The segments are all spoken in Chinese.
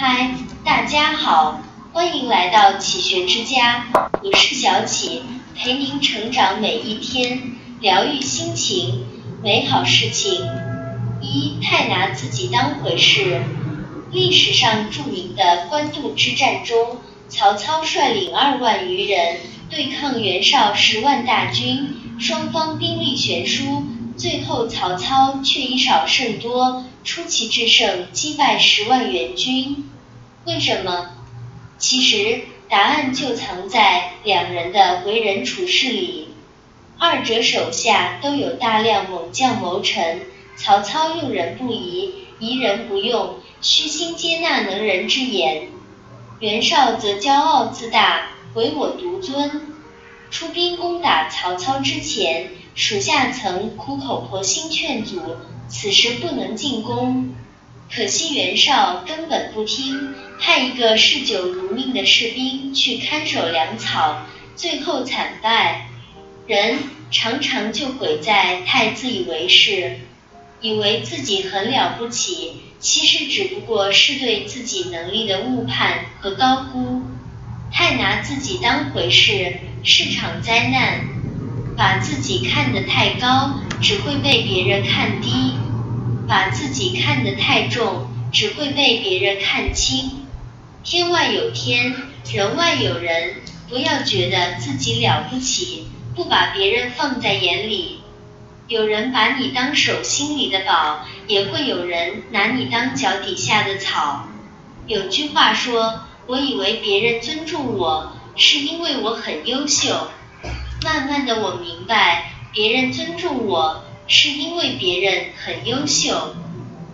嗨，大家好，欢迎来到启学之家，我是小启，陪您成长每一天，疗愈心情，美好事情。一太拿自己当回事。历史上著名的官渡之战中，曹操率领二万余人对抗袁绍十万大军，双方兵力悬殊，最后曹操却以少胜多。出奇制胜，击败十万援军。为什么？其实答案就藏在两人的为人处事里。二者手下都有大量猛将谋臣，曹操用人不疑，疑人不用，虚心接纳能人之言。袁绍则骄傲自大，唯我独尊。出兵攻打曹操之前，属下曾苦口婆心劝阻。此时不能进攻，可惜袁绍根本不听，派一个嗜酒如命的士兵去看守粮草，最后惨败。人常常就毁在太自以为是，以为自己很了不起，其实只不过是对自己能力的误判和高估。太拿自己当回事，是场灾难。把自己看得太高。只会被别人看低，把自己看得太重，只会被别人看轻。天外有天，人外有人，不要觉得自己了不起，不把别人放在眼里。有人把你当手心里的宝，也会有人拿你当脚底下的草。有句话说，我以为别人尊重我，是因为我很优秀。慢慢的，我明白。别人尊重我，是因为别人很优秀。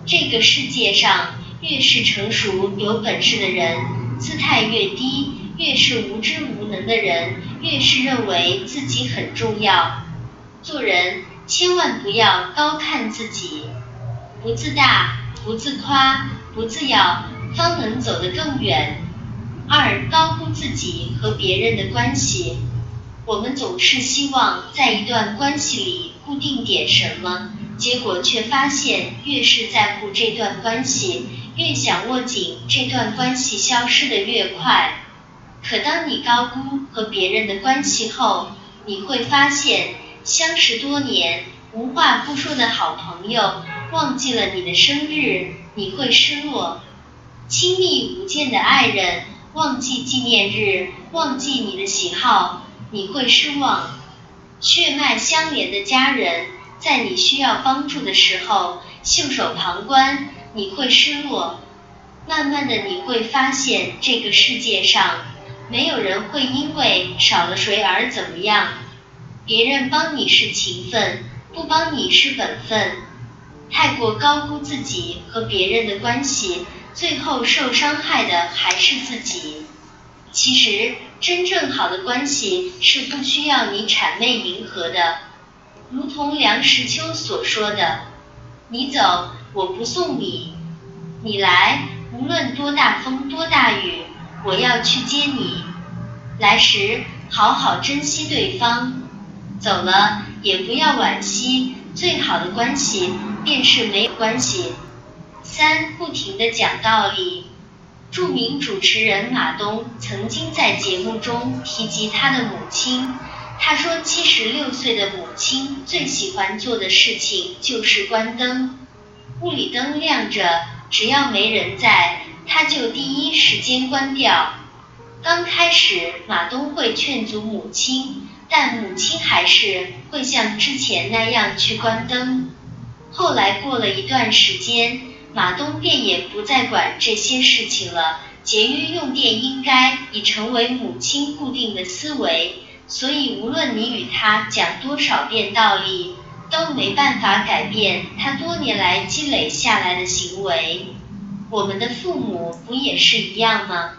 这个世界上，越是成熟有本事的人，姿态越低；越是无知无能的人，越是认为自己很重要。做人千万不要高看自己，不自大，不自夸，不自耀，方能走得更远。二，高估自己和别人的关系。我们总是希望在一段关系里固定点什么，结果却发现越是在乎这段关系，越想握紧这段关系消失的越快。可当你高估和别人的关系后，你会发现相识多年无话不说的好朋友忘记了你的生日，你会失落；亲密无间的爱人忘记纪念日，忘记你的喜好。你会失望，血脉相连的家人在你需要帮助的时候袖手旁观，你会失落。慢慢的，你会发现这个世界上没有人会因为少了谁而怎么样。别人帮你是情分，不帮你是本分。太过高估自己和别人的关系，最后受伤害的还是自己。其实，真正好的关系是不需要你谄媚迎合的。如同梁实秋所说的：“你走，我不送你；你来，无论多大风多大雨，我要去接你。来时好好珍惜对方，走了也不要惋惜。最好的关系便是没有关系。”三，不停的讲道理。著名主持人马东曾经在节目中提及他的母亲。他说，七十六岁的母亲最喜欢做的事情就是关灯。屋里灯亮着，只要没人在，他就第一时间关掉。刚开始，马东会劝阻母亲，但母亲还是会像之前那样去关灯。后来过了一段时间。马东便也不再管这些事情了。节约用电应该已成为母亲固定的思维，所以无论你与他讲多少遍道理，都没办法改变他多年来积累下来的行为。我们的父母不也是一样吗？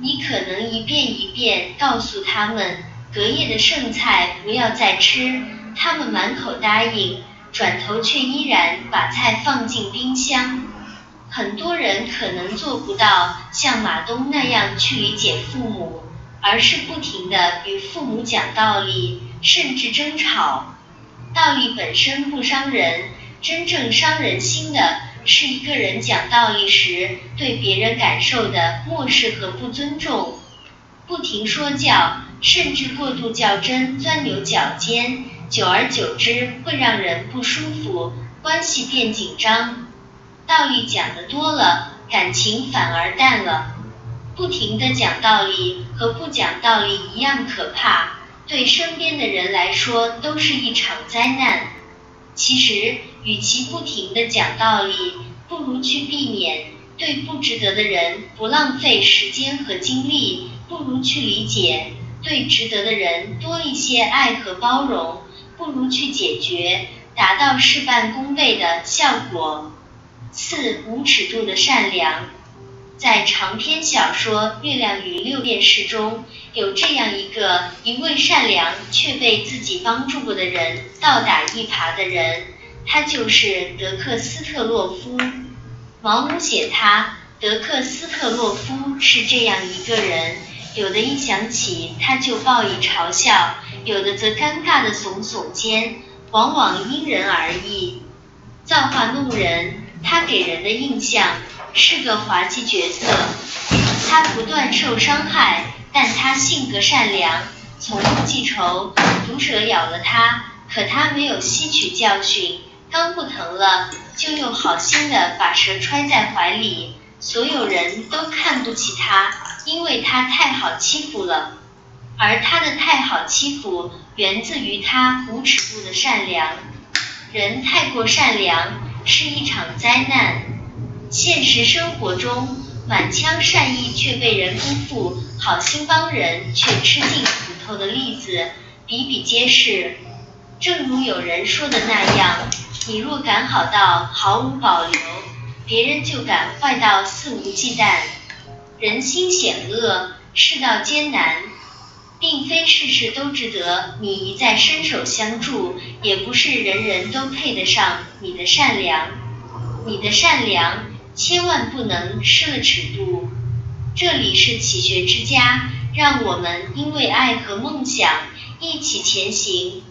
你可能一遍一遍告诉他们隔夜的剩菜不要再吃，他们满口答应。转头却依然把菜放进冰箱。很多人可能做不到像马东那样去理解父母，而是不停的与父母讲道理，甚至争吵。道理本身不伤人，真正伤人心的是一个人讲道理时对别人感受的漠视和不尊重。不停说教，甚至过度较真、钻牛角尖，久而久之会让人不舒服，关系变紧张。道理讲的多了，感情反而淡了。不停的讲道理和不讲道理一样可怕，对身边的人来说都是一场灾难。其实，与其不停的讲道理，不如去避免对不值得的人不浪费时间和精力，不如去理解对值得的人多一些爱和包容，不如去解决，达到事半功倍的效果。四无尺度的善良，在长篇小说《月亮与六便士》中有这样一个一味善良却被自己帮助过的人倒打一耙的人，他就是德克斯特洛夫。毛姆写他，德克斯特洛夫是这样一个人，有的一想起他就报以嘲笑，有的则尴尬的耸耸肩，往往因人而异，造化弄人。他给人的印象是个滑稽角色，他不断受伤害，但他性格善良，从不记仇。毒蛇咬了他，可他没有吸取教训，刚不疼了，就又好心的把蛇揣在怀里。所有人都看不起他，因为他太好欺负了，而他的太好欺负源自于他无尺度的善良。人太过善良。是一场灾难。现实生活中，满腔善意却被人辜负，好心帮人却吃尽苦头的例子比比皆是。正如有人说的那样，你若敢好到毫无保留，别人就敢坏到肆无忌惮。人心险恶，世道艰难，并非事事都值得你一再伸手相助，也不是人人都配得上你的善良。你的善良千万不能失了尺度。这里是启学之家，让我们因为爱和梦想一起前行。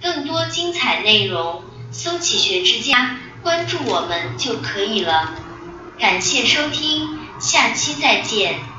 更多精彩内容，搜“启学之家”，关注我们就可以了。感谢收听，下期再见。